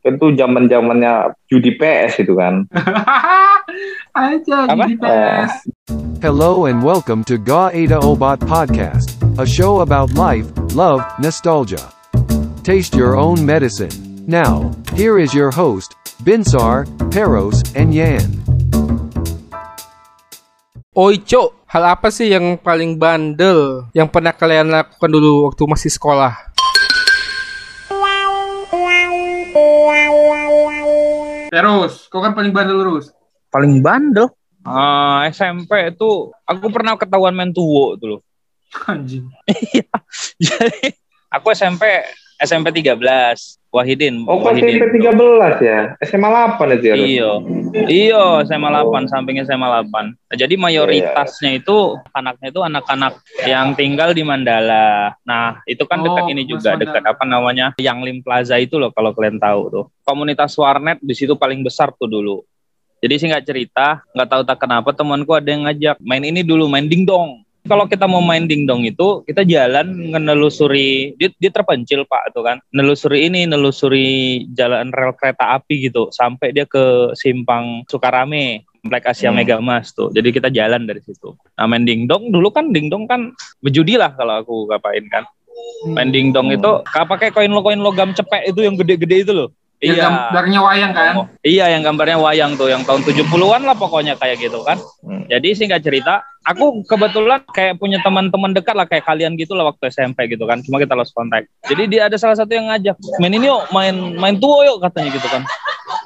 Itu zaman zamannya judi PS itu kan. Aja jadi PS. Hello and welcome to Ga Ada Obat Podcast, a show about life, love, nostalgia. Taste your own medicine. Now, here is your host, Binsar, Peros, and Yan. Oi, Cok. Hal apa sih yang paling bandel yang pernah kalian lakukan dulu waktu masih sekolah? Terus, kau kan paling bandel terus. paling bandel. Ah, SMP itu aku pernah ketahuan main tuwo itu loh. Anjing. Jadi aku SMP SMP 13 Wahidin. Oh, kok Wahidin. SMP 13 ya? SMA 8 itu ya? Iya. Iya, SMA 8 sampingnya SMA 8. Nah, jadi mayoritasnya itu anaknya itu anak-anak yang tinggal di Mandala. Nah, itu kan dekat Oh, ini juga, Mandala. dekat apa namanya? Yang Lim Plaza itu loh kalau kalian tahu tuh. Komunitas warnet di situ paling besar tuh dulu. Jadi sih nggak cerita, nggak tahu tak kenapa temanku ada yang ngajak main ini dulu, main dingdong. Kalau kita mau main dingdong itu, kita jalan menelusuri, dia, dia terpencil pak, itu kan, nelusuri ini, nelusuri jalan rel kereta api gitu, sampai dia ke simpang Sukarame, Komplek Asia Hmm. Megamas tuh. Jadi kita jalan dari situ. Nah main dingdong dulu kan dingdong kan berjudi lah kalau aku ngapain kan. Main dingdong Hmm. itu pakai koin lo koin logam cepek itu yang gede-gede itu loh. Yang gambarnya wayang kan? Oh, iya yang gambarnya wayang tuh yang tahun 70-an lah pokoknya kayak gitu kan. Hmm. Jadi singkat cerita, aku kebetulan kayak punya teman-teman dekat lah kayak kalian gitu lah waktu SMP gitu kan. Cuma kita lost contact. Jadi dia ada salah satu yang ngajak, main ini yuk, main main tuo yuk katanya gitu kan.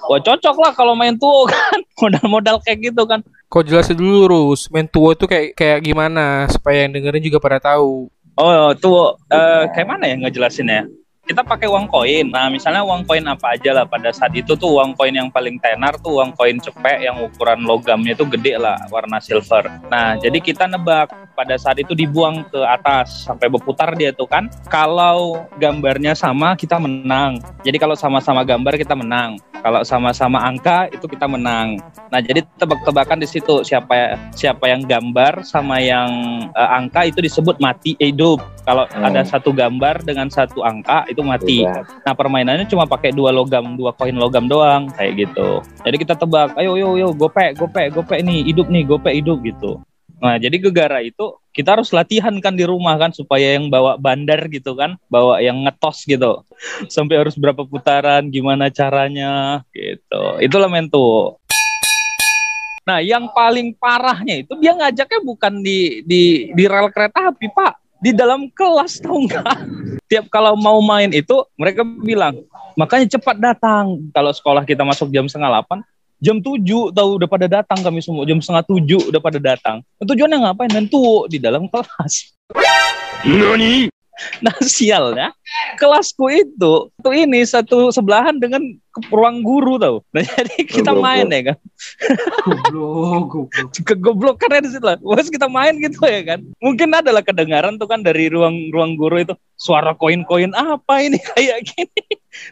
Wah cocok lah kalau main tuo kan, modal-modal kayak gitu kan. Kau jelasin dulu, Rus. Main tua itu kayak kayak gimana supaya yang dengerin juga pada tahu. Oh tuo, eh, kayak mana ya ngejelasinnya? Kita pakai uang koin. Nah, misalnya uang koin apa aja lah pada saat itu tuh uang koin yang paling tenar tuh uang koin cepek yang ukuran logamnya itu gede lah, warna silver. Nah, jadi kita nebak pada saat itu dibuang ke atas sampai berputar dia tuh kan. Kalau gambarnya sama kita menang. Jadi kalau sama-sama gambar kita menang. Kalau sama-sama angka itu kita menang. Nah, jadi tebak-tebakan di situ siapa siapa yang gambar sama yang eh, angka itu disebut mati eh, hidup. Kalau Hmm. ada satu gambar dengan satu angka itu mati. Iya. Nah permainannya cuma pakai dua logam, dua koin logam doang kayak gitu. Jadi kita tebak, ayo yo yo gope gope gope nih hidup nih gope hidup gitu. Nah jadi gegara itu kita harus latihan kan di rumah kan supaya yang bawa bandar gitu kan, bawa yang ngetos gitu. Sampai harus berapa putaran, gimana caranya gitu. Itulah mentu. Nah, yang paling parahnya itu dia ngajaknya bukan di di di rel kereta api, Pak. Di dalam kelas tahu nggak? Tiap kalau mau main itu mereka bilang, makanya cepat datang. Kalau sekolah kita masuk jam setengah delapan, jam tujuh tahu udah pada datang kami semua. Jam setengah tujuh udah pada datang. Tujuannya ngapain? Tuh di dalam kelas. Nah sialnya kelasku itu tuh ini satu sebelahan dengan ruang guru tau. Nah jadi kita goblok. main ya kan. Goblok, goblok. kegoblokannya di situ lah. Pas kita main gitu ya kan. Mungkin adalah kedengaran tuh kan dari ruang ruang guru itu suara koin-koin apa ini kayak gini.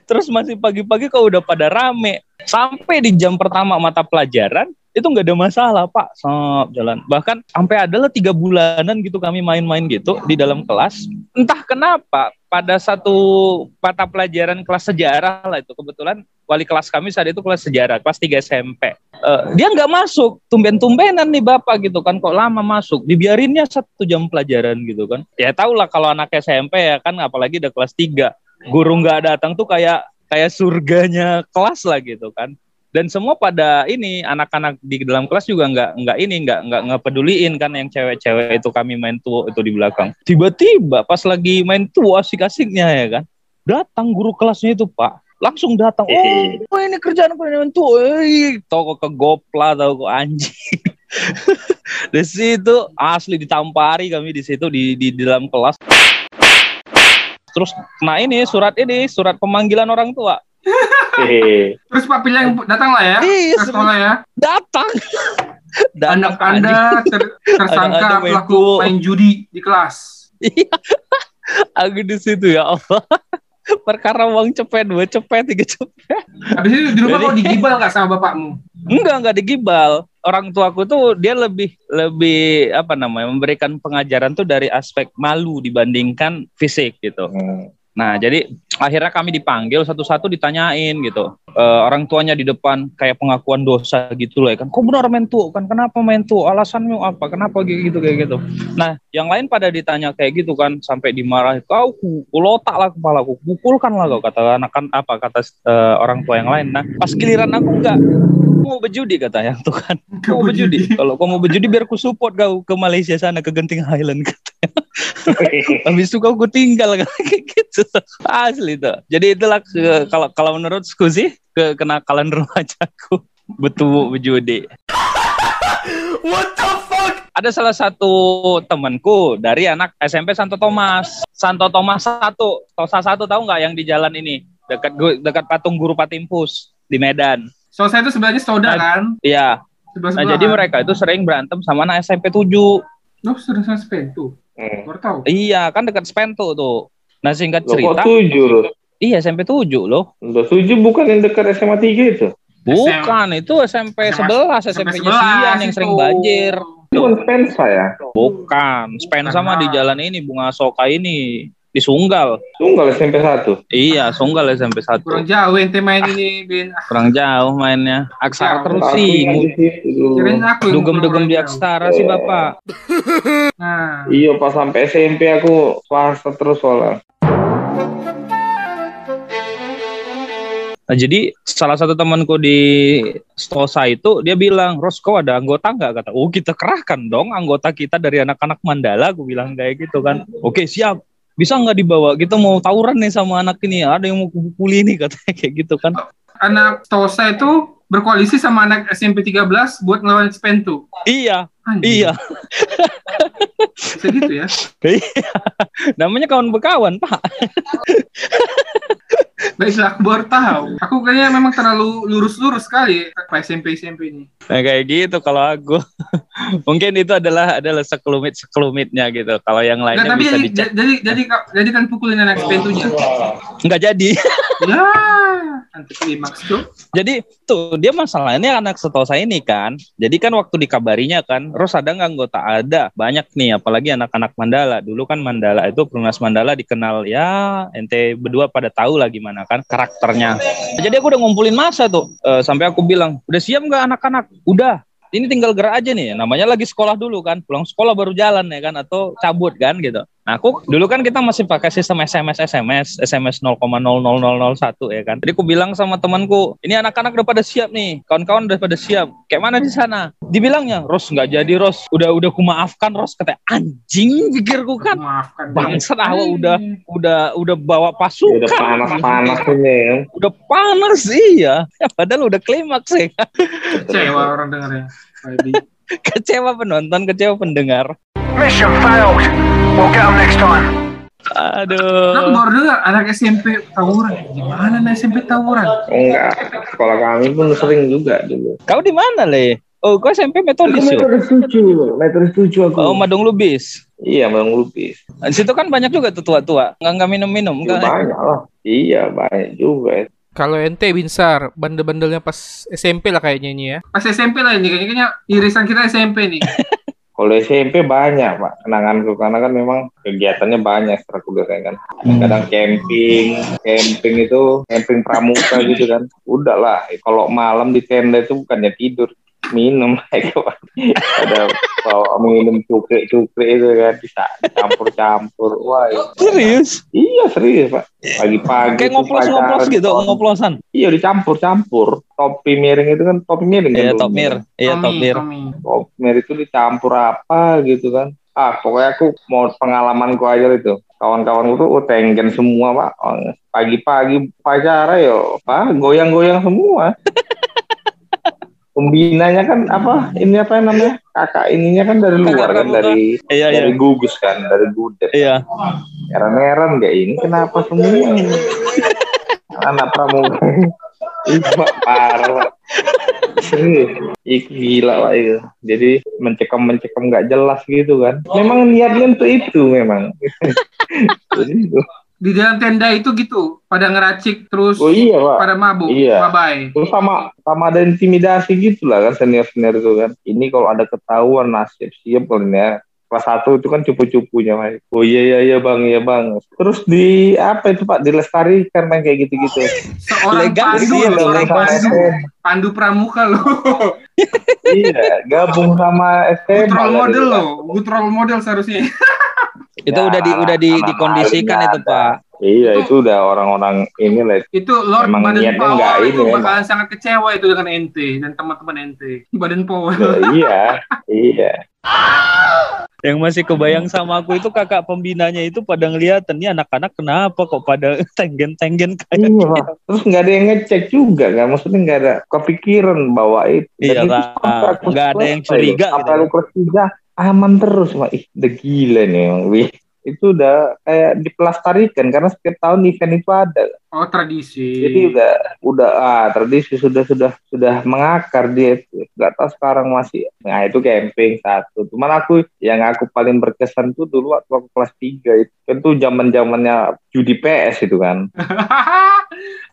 Terus masih pagi-pagi kok udah pada rame. Sampai di jam pertama mata pelajaran itu nggak ada masalah pak. Sop, jalan. Bahkan sampai adalah tiga bulanan gitu kami main-main gitu di dalam kelas. Entah kenapa pada satu mata pelajaran kelas sejarah lah itu kebetulan wali kelas kami saat itu kelas sejarah kelas 3 SMP Eh, dia nggak masuk. Tumben-tumbenan nih bapak gitu kan kok lama masuk? Dibiarinnya satu jam pelajaran gitu kan. Ya tau lah kalau anak SMP ya kan apalagi udah kelas 3 guru nggak datang tuh kayak kayak surganya kelas lah gitu kan. Dan semua pada ini anak-anak di dalam kelas juga nggak nggak ini nggak nggak ngepeduliin kan yang cewek-cewek itu kami main tuh itu di belakang. Tiba-tiba pas lagi main tuh asik-asiknya ya kan datang guru kelasnya itu pak. Langsung datang oh ini kerjaan aku main tuh eh toko ke gopla tau kok anjing. Di situ asli ditampari kami di situ di di dalam kelas terus nah ini surat ini surat pemanggilan orang tua. Terus Pak Pilih yang datang lah ya. Iya, Ke sekolah ya. datang Anak. Anda ter- tersangka main pelaku main judi di kelas. Iya. Aku di situ ya Allah. Perkara uang cepet, dua cepet, tiga cepet. Habis itu di rumah Jadi- kok digibal nggak sama bapakmu? Enggak, enggak digibal. Orang tuaku tuh dia lebih lebih apa namanya memberikan pengajaran tuh dari aspek malu dibandingkan fisik gitu. Hmm. Nah, jadi akhirnya kami dipanggil satu-satu ditanyain gitu. Eh, orang tuanya di depan kayak pengakuan dosa gitu loh ya kan. Kok benar main tuh kan? Kenapa main tuh? Alasannya apa? Kenapa gitu kayak gitu. Nah, yang lain pada ditanya kayak gitu kan sampai dimarahi. Kau kulotak lah kepalaku, pukulkan lah kau kata anak kan apa kata eh, orang tua yang lain. Nah, pas giliran aku enggak mau berjudi kata yang tuh kan. Kau mau berjudi. Kalau kau mau berjudi biar ku support kau ke Malaysia sana ke Genting Highland katanya. Habis itu kau gue tinggal kayak gitu. Asli tuh. Jadi itulah ke- kalau kalau menurutku sih ke kenakalan remajaku betul berjudi. What the fuck? Ada salah satu temanku dari anak SMP Santo Thomas. Santo Thomas satu, Tosa satu tahu nggak yang di jalan ini dekat dekat patung Guru Patimpus di Medan. Selesai itu sebenarnya Stoda Nah, kan? Iya. Sebelah Nah, jadi mereka itu sering berantem sama anak SMP 7. Oh, sudah sama Spentu. Hmm. Baru tahu. Iya, kan dekat Spentu tuh. Nah, singkat Loh, kok cerita, tujuh loh? iya SMP 7 loh. Udah tujuh bukan yang dekat SMA 3 itu? Bukan, itu SMP 11, SMP-nya Sian yang sering banjir. Itu kan Spensa ya? Bukan, Spen sama di jalan ini Bunga Soka ini di Sunggal. Tunggal SMP 1. Iya, Sunggal SMP 1. Kurang jauh ente main ini, Bin. Ah, Kurang jauh mainnya. Aksara Jauh. terus sih. Kirain aku yang Dugem-dugem di aksara sih, Bapak. Nah, Iya pas sampai SMP aku swasta terus soalnya. Nah, jadi salah satu temanku di Stosa itu dia bilang, Ros kau ada anggota nggak? Kata, oh kita kerahkan dong anggota kita dari anak-anak Mandala. Aku bilang kayak gitu kan. Oke siap. Bisa nggak dibawa? Kita mau tawuran nih sama anak ini. Ada yang mau kupukuli nih katanya kayak gitu kan. anak Tosa itu berkoalisi sama anak SMP 13 buat ngelawan Spentu. Iya, Anjing, iya. Bisa gitu ya. Namanya kawan bekawan, Pak. Baiklah, aku baru tahu. Aku kayaknya memang terlalu lurus-lurus sekali Pak SMP SMP ini. Nah, kayak gitu kalau aku. Mungkin itu adalah adalah sekelumit sekelumitnya gitu. Kalau yang Nggak, lainnya tapi bisa jadi, dicek. jadi jadi jadi kan pukulin anak Spentunya. Nggak jadi. Ya, klimaks tuh. Jadi tuh dia masalahnya anak setosa ini kan. Jadi kan waktu dikabarinya kan, Ros ada nggak anggota? Ada, banyak nih. Apalagi anak-anak Mandala. Dulu kan Mandala itu Perumnas Mandala dikenal ya ente berdua pada tahu lah gimana kan karakternya. Jadi aku udah ngumpulin masa tuh. Eh, sampai aku bilang, udah siap nggak anak-anak? Udah. Ini tinggal gerak aja nih. Namanya lagi sekolah dulu kan. Pulang sekolah baru jalan ya kan. Atau cabut kan gitu. Nah aku dulu kan kita masih pakai sistem SMS SMS SMS 0,00001 ya kan. Jadi aku bilang sama temanku, ini anak-anak udah pada siap nih, kawan-kawan udah pada siap. Kayak mana di sana? Dibilangnya, Ros nggak jadi Ros, udah udah kumaafkan Ros kata anjing pikirku kan. Maafkan. Bangsat, awak udah udah udah bawa Ya pasukan, udah panas-panas ini ya. udah panas iya. Padahal udah klimaks ya. Kecewa orang dengarnya. Kecewa penonton, kecewa pendengar. Mission failed. We'll get them next time. Aduh. baru dengar anak SMP tawuran. Gimana anak SMP tawuran? Enggak, sekolah kami pun sering juga dulu. Kau di mana le? Oh, kau SMP Aku metodis yuk? metode tujuh, metode tujuh aku. Oh, Madung Lubis. Iya, Bang Lupis. Di situ kan banyak juga tuh tua-tua. Nggak nggak minum-minum. Ya, Nggak- banyak lah. Iya, banyak juga. Kalau ente Binsar, bandel-bandelnya pas SMP lah kayaknya ini ya. Pas SMP lah ini kayaknya irisan kita SMP nih. Kalau SMP banyak, Pak. Kenanganku karena kan memang kegiatannya banyak ekstrakurikuler kan. Hmm. Kadang camping, camping itu camping pramuka gitu kan. Udah lah, kalau malam di tenda itu bukannya tidur, minum mereka. Ada bawa minum cukrik-cukrik itu kan bisa campur-campur. Wah, iya. Serius? iya serius, Pak. Pagi-pagi Kayak tuh ngoplos-ngoplos pacaran, gitu, ngoplosan. Iya dicampur-campur. Topi miring itu kan topi miring kan. Iya, dulu. top mir. Iya, Tommy, top mir. Topi miring itu dicampur apa gitu kan. Ah, pokoknya aku mau pengalamanku aja itu. Kawan-kawanku tuh oh, tenggen semua, Pak. Oh, Pagi-pagi pacara yo, Pak, goyang-goyang semua. Pembinanya kan apa? Ini apa namanya? Kakak ininya kan dari luar kan dari Iya, iya. dari gugus kan, dari gudet. Iya. Heran-heran gak ini kenapa semua anak pramuka Pak, parah serius gila Pak itu jadi mencekam mencekam nggak jelas gitu kan memang niatnya untuk itu memang jadi. Di dalam tenda itu gitu, pada ngeracik terus oh iya Pak. pada mabuk, Iya. bye Terus sama sama ada intimidasi gitu lah kan senior senior itu kan. Ini kalau ada ketahuan nasib siap kalau ini ya. Kelas satu itu kan cupu-cupunya Mas. oh iya iya iya bang iya bang. Terus di apa itu pak? Dilestarikan main kayak gitu-gitu. Seorang Legal pandu, sih, seorang pandu, pandu pramuka loh. iya gabung sama SMA Good role kan model itu, loh, good role model seharusnya. Itu Ya, udah di udah di, dikondisikan itu ada. Pak. iya itu udah orang-orang ini lah Itu Lord Emang Badan niatnya Power nggak itu ini, memang. bakalan sangat kecewa itu dengan ente dan teman-teman ente. Badan Power. Ya, iya iya Yang masih kebayang sama aku itu kakak pembinanya itu pada ngeliatan nih anak-anak kenapa kok pada tenggen-tenggen kayak Iya, gitu. Terus nggak ada yang ngecek juga kan? Maksudnya nggak ada kepikiran bawa itu. Iya, Nggak ada yang curiga itu? gitu. Apa lu kelas tiga aman terus, Pak. Ih, udah gila nih. Itu udah kayak dipelestarikan karena setiap tahun event itu ada. Oh tradisi. Jadi udah udah ah tradisi sudah sudah sudah mengakar dia itu. Nggak tahu sekarang masih. Nah itu camping satu. Cuman aku yang aku paling berkesan tuh dulu waktu aku kelas tiga itu. Kan tuh zaman zamannya judi PS itu kan.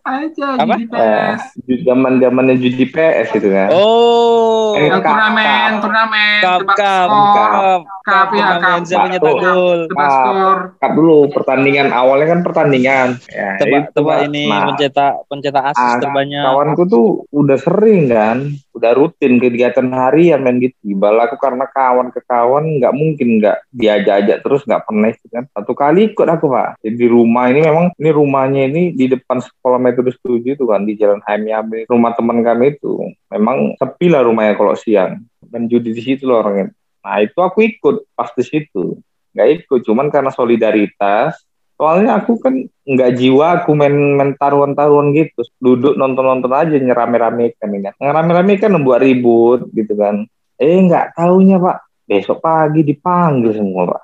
Aja Apa? jadi Eh, PS. zaman zamannya judi PS itu kan. Oh, Eh, Yang Kap, turnamen, kap. turnamen, kap tebak kap skor, kap Kap, ya, siapa Kap, nyetak tuh. gol. tebak Kap. skor. Kap dulu pertandingan awalnya kan pertandingan. Ya, Tebak tebak ini Nah, pencetak pencetak asis ah, terbanyak. kawanku tuh udah sering kan, udah rutin kegiatan harian main gitu. Ibal aku karena kawan ke kawan nggak mungkin nggak diajak-ajak terus nggak pernah itu kan. Satu kali ikut aku pak. Jadi di rumah ini memang ini rumahnya ini di depan sekolah metode setuju itu kan di Jalan Hayami Rumah teman kami itu memang sepi lah rumahnya kalau siang. Dan judi di situ loh orangnya. Nah itu aku ikut pas di situ. Nggak ikut, cuman karena solidaritas soalnya aku kan nggak jiwa aku main main taruhan-taruhan gitu. Duduk nonton-nonton aja nyerame-rame kan ini. Ngerame-rame kan membuat ribut gitu kan. Eh nggak taunya pak. Besok pagi dipanggil semua pak.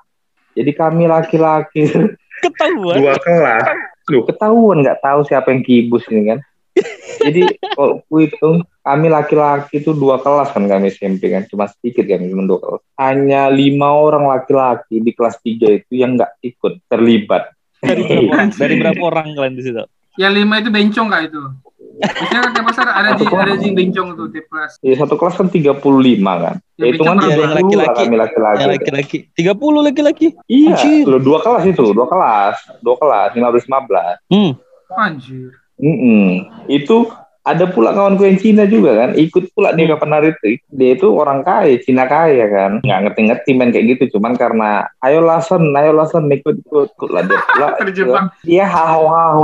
Jadi kami laki-laki Ketahuan. dua kelas. Loh, ketahuan nggak tahu siapa yang kibus ini kan. Jadi kalau aku hitung kami laki-laki itu dua kelas kan kami SMP kan. Cuma sedikit kan cuma dua kelas. Hanya lima orang laki-laki di kelas tiga itu yang nggak ikut terlibat Dari berapa orang? Dari berapa orang kalian di situ? Yang lima itu bencong kak itu. Biasanya kan tiap pasar ada di ada di bencong tuh tiap kelas. Ya, satu kelas kan 35 kan. Ya, Ya, hitungan bincang yang 30 lah laki-laki. kami laki-laki. Yang laki-laki. 30 laki-laki. Iya, lo dua kelas itu, dua kelas, dua kelas, 15-15. Hmm. Anjir. Mm-mm. Itu ada pula kawanku yang Cina juga kan, ikut pula dia kapan hari itu. Dia itu orang kaya, Cina kaya kan. Nggak ngerti-ngerti main kayak gitu, cuman karena ayo lasen, ayo lasen, ikut-ikut. Ikut lah dia pula. Dia ah, ah, ah, hau-hau.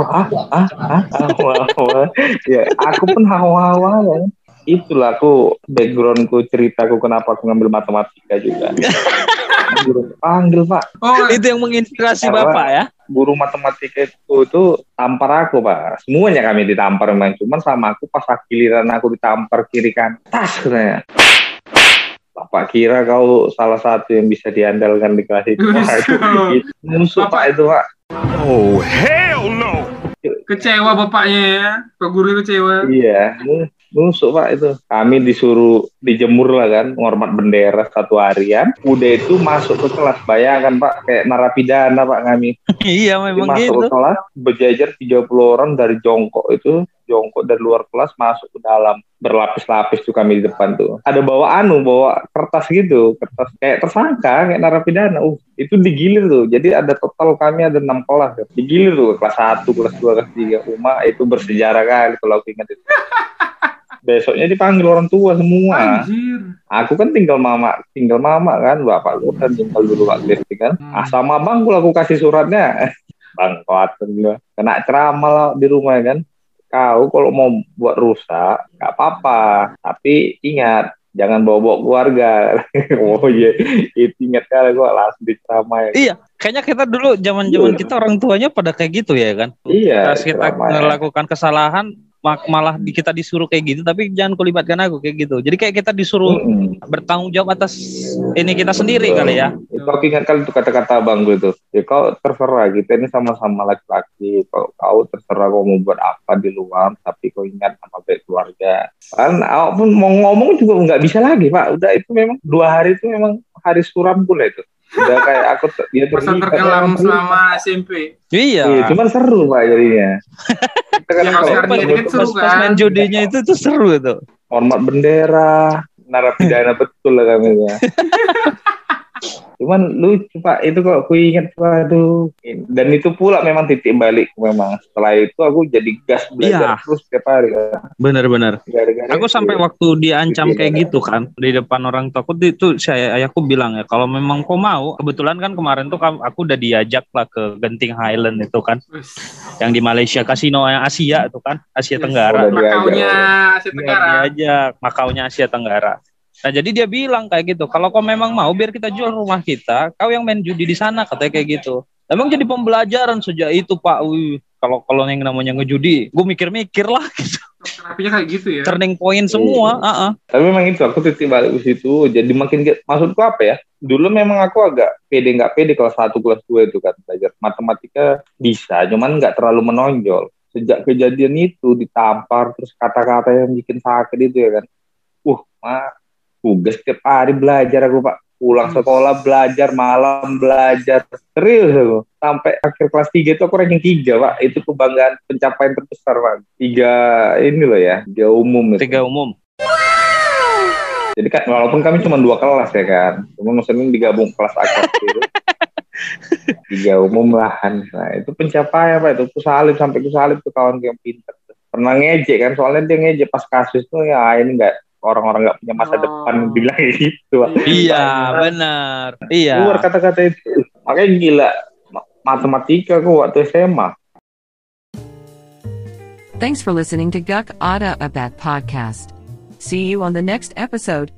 ya, aku pun hau-hau aja. Itulah aku backgroundku ceritaku kenapa aku ngambil matematika juga. Panggil pak, Oh, Itu yang menginspirasi Karena- Bapak ya? guru matematika itu itu tampar aku pak. Semuanya kami ditampar memang, cuman sama aku pas giliran aku ditampar kiri kan, tas katanya. Bapak kira kau salah satu yang bisa diandalkan di kelas itu. Wah, itu, itu musuh pak itu pak. Oh, hell! Kecewa bapaknya ya. Pak guru kecewa. Iya, nu- nusuk pak itu. Kami disuruh dijemur lah kan, ngormat bendera satu harian. Udah itu masuk ke kelas, bayangkan pak, kayak narapidana pak kami. iya Jadi memang masuk gitu. ke kelas, berjajar 30 orang dari jongkok itu, jongkok dari luar kelas masuk ke dalam. Berlapis-lapis tuh kami di depan tuh. Ada bawa anu, bawa kertas gitu, kertas kayak tersangka, kayak narapidana. Uh, itu digilir tuh. Jadi ada total kami ada enam kelas. ya. Digilir tuh, kelas 1, kelas 2, kelas 3. Uma itu bersejarah kali kalau aku ingat itu. Besoknya dipanggil orang tua semua. Anjir. Aku kan tinggal mama, tinggal mama kan, bapak lu kan tinggal dulu waktu itu kan. Hmm. Ah sama bang, aku kasih suratnya. bang, kuat gua. Kena ceramah lah di rumah kan. Kau kalau mau buat rusak, nggak apa-apa. Tapi ingat, jangan bawa-bawa keluarga. oh iya, itu ingat kali gua langsung diceramah. Iya, kayaknya kita dulu zaman-zaman Iya. kita orang tuanya pada kayak gitu ya kan? Iya, Pas kita ceramah. melakukan kesalahan malah kita disuruh kayak gitu tapi jangan kau libatkan aku kayak gitu. Jadi kayak kita disuruh Mm-mm. bertanggung jawab atas ini kita sendiri Betul. kali ya. Itu aku ingat kali itu kata-kata abang gue tuh. Ya kau terserah, kita ini sama-sama laki-laki. Kalau kau terserah kau mau buat apa di luar, tapi kau ingat sama baik keluarga. Kan awak pun mau ngomong juga nggak bisa lagi, Pak. Udah itu memang dua hari itu memang hari suram pula itu. Udah kayak aku dia terlibat, terkelam selama SMP. Iya. Iya, cuman seru Pak jadinya. Kan Ya, kalau jadi kan seru pas- pas kan? main judinya itu tuh seru itu. hormat bendera, narapidana betul lah kami ya. Cuman lucu pak, itu kok aku ingat waduh. Dan itu pula memang titik balik memang. Setelah itu aku jadi gas belajar Iya. terus setiap hari. Bener-bener. Gara-gara Aku sampai waktu diancam Iya. kayak gitu kan di depan orang tua aku itu saya ayahku bilang ya kalau memang kau mau kebetulan kan kemarin tuh aku udah diajak lah ke Genting Highland itu kan yang di Malaysia kasino yang Asia itu kan Asia. Tenggara Makaunya Asia Tenggara. diajak makaunya Asia Tenggara. Nah jadi dia bilang kayak gitu, kalau kau memang mau biar kita jual rumah kita, kau yang main judi di sana katanya kayak gitu. Emang jadi pembelajaran sejak itu Pak. Wih, kalau kalau yang namanya ngejudi, gue mikir-mikir lah gitu. Terapinya kayak gitu ya. Turning point semua. ah, ah. Tapi memang itu aku titik balik ke situ. Jadi makin maksudku apa ya? Dulu memang aku agak pede nggak pede kelas 1 kelas 2 itu kan belajar matematika bisa, cuman nggak terlalu menonjol. Sejak kejadian itu ditampar terus kata-kata yang bikin sakit itu ya kan. Uh, mah tugas setiap hari belajar aku Pak. Pulang sekolah belajar, malam belajar. Serius aku. Sampai akhir kelas 3 itu aku ranking 3 Pak. Itu kebanggaan pencapaian terbesar Pak. Tiga ini loh ya, tiga umum itu. Tiga umum. Jadi kan walaupun kami cuma dua kelas ya kan, cuma maksudnya digabung kelas akad gitu. Tiga umum lah. Nah itu pencapaian apa itu? Ku salib sampai ku salib tuh kawan yang pinter. Pernah ngejek kan, soalnya dia ngejek pas kasus tuh ya ini enggak orang-orang nggak punya masa Oh. depan bilang kayak gitu. Pak. Iya, benar. Iya. Keluar kata-kata itu. Makanya gila Ma- matematika aku waktu SMA. Thanks for listening to Guk Ada Abat podcast. See you on the next episode.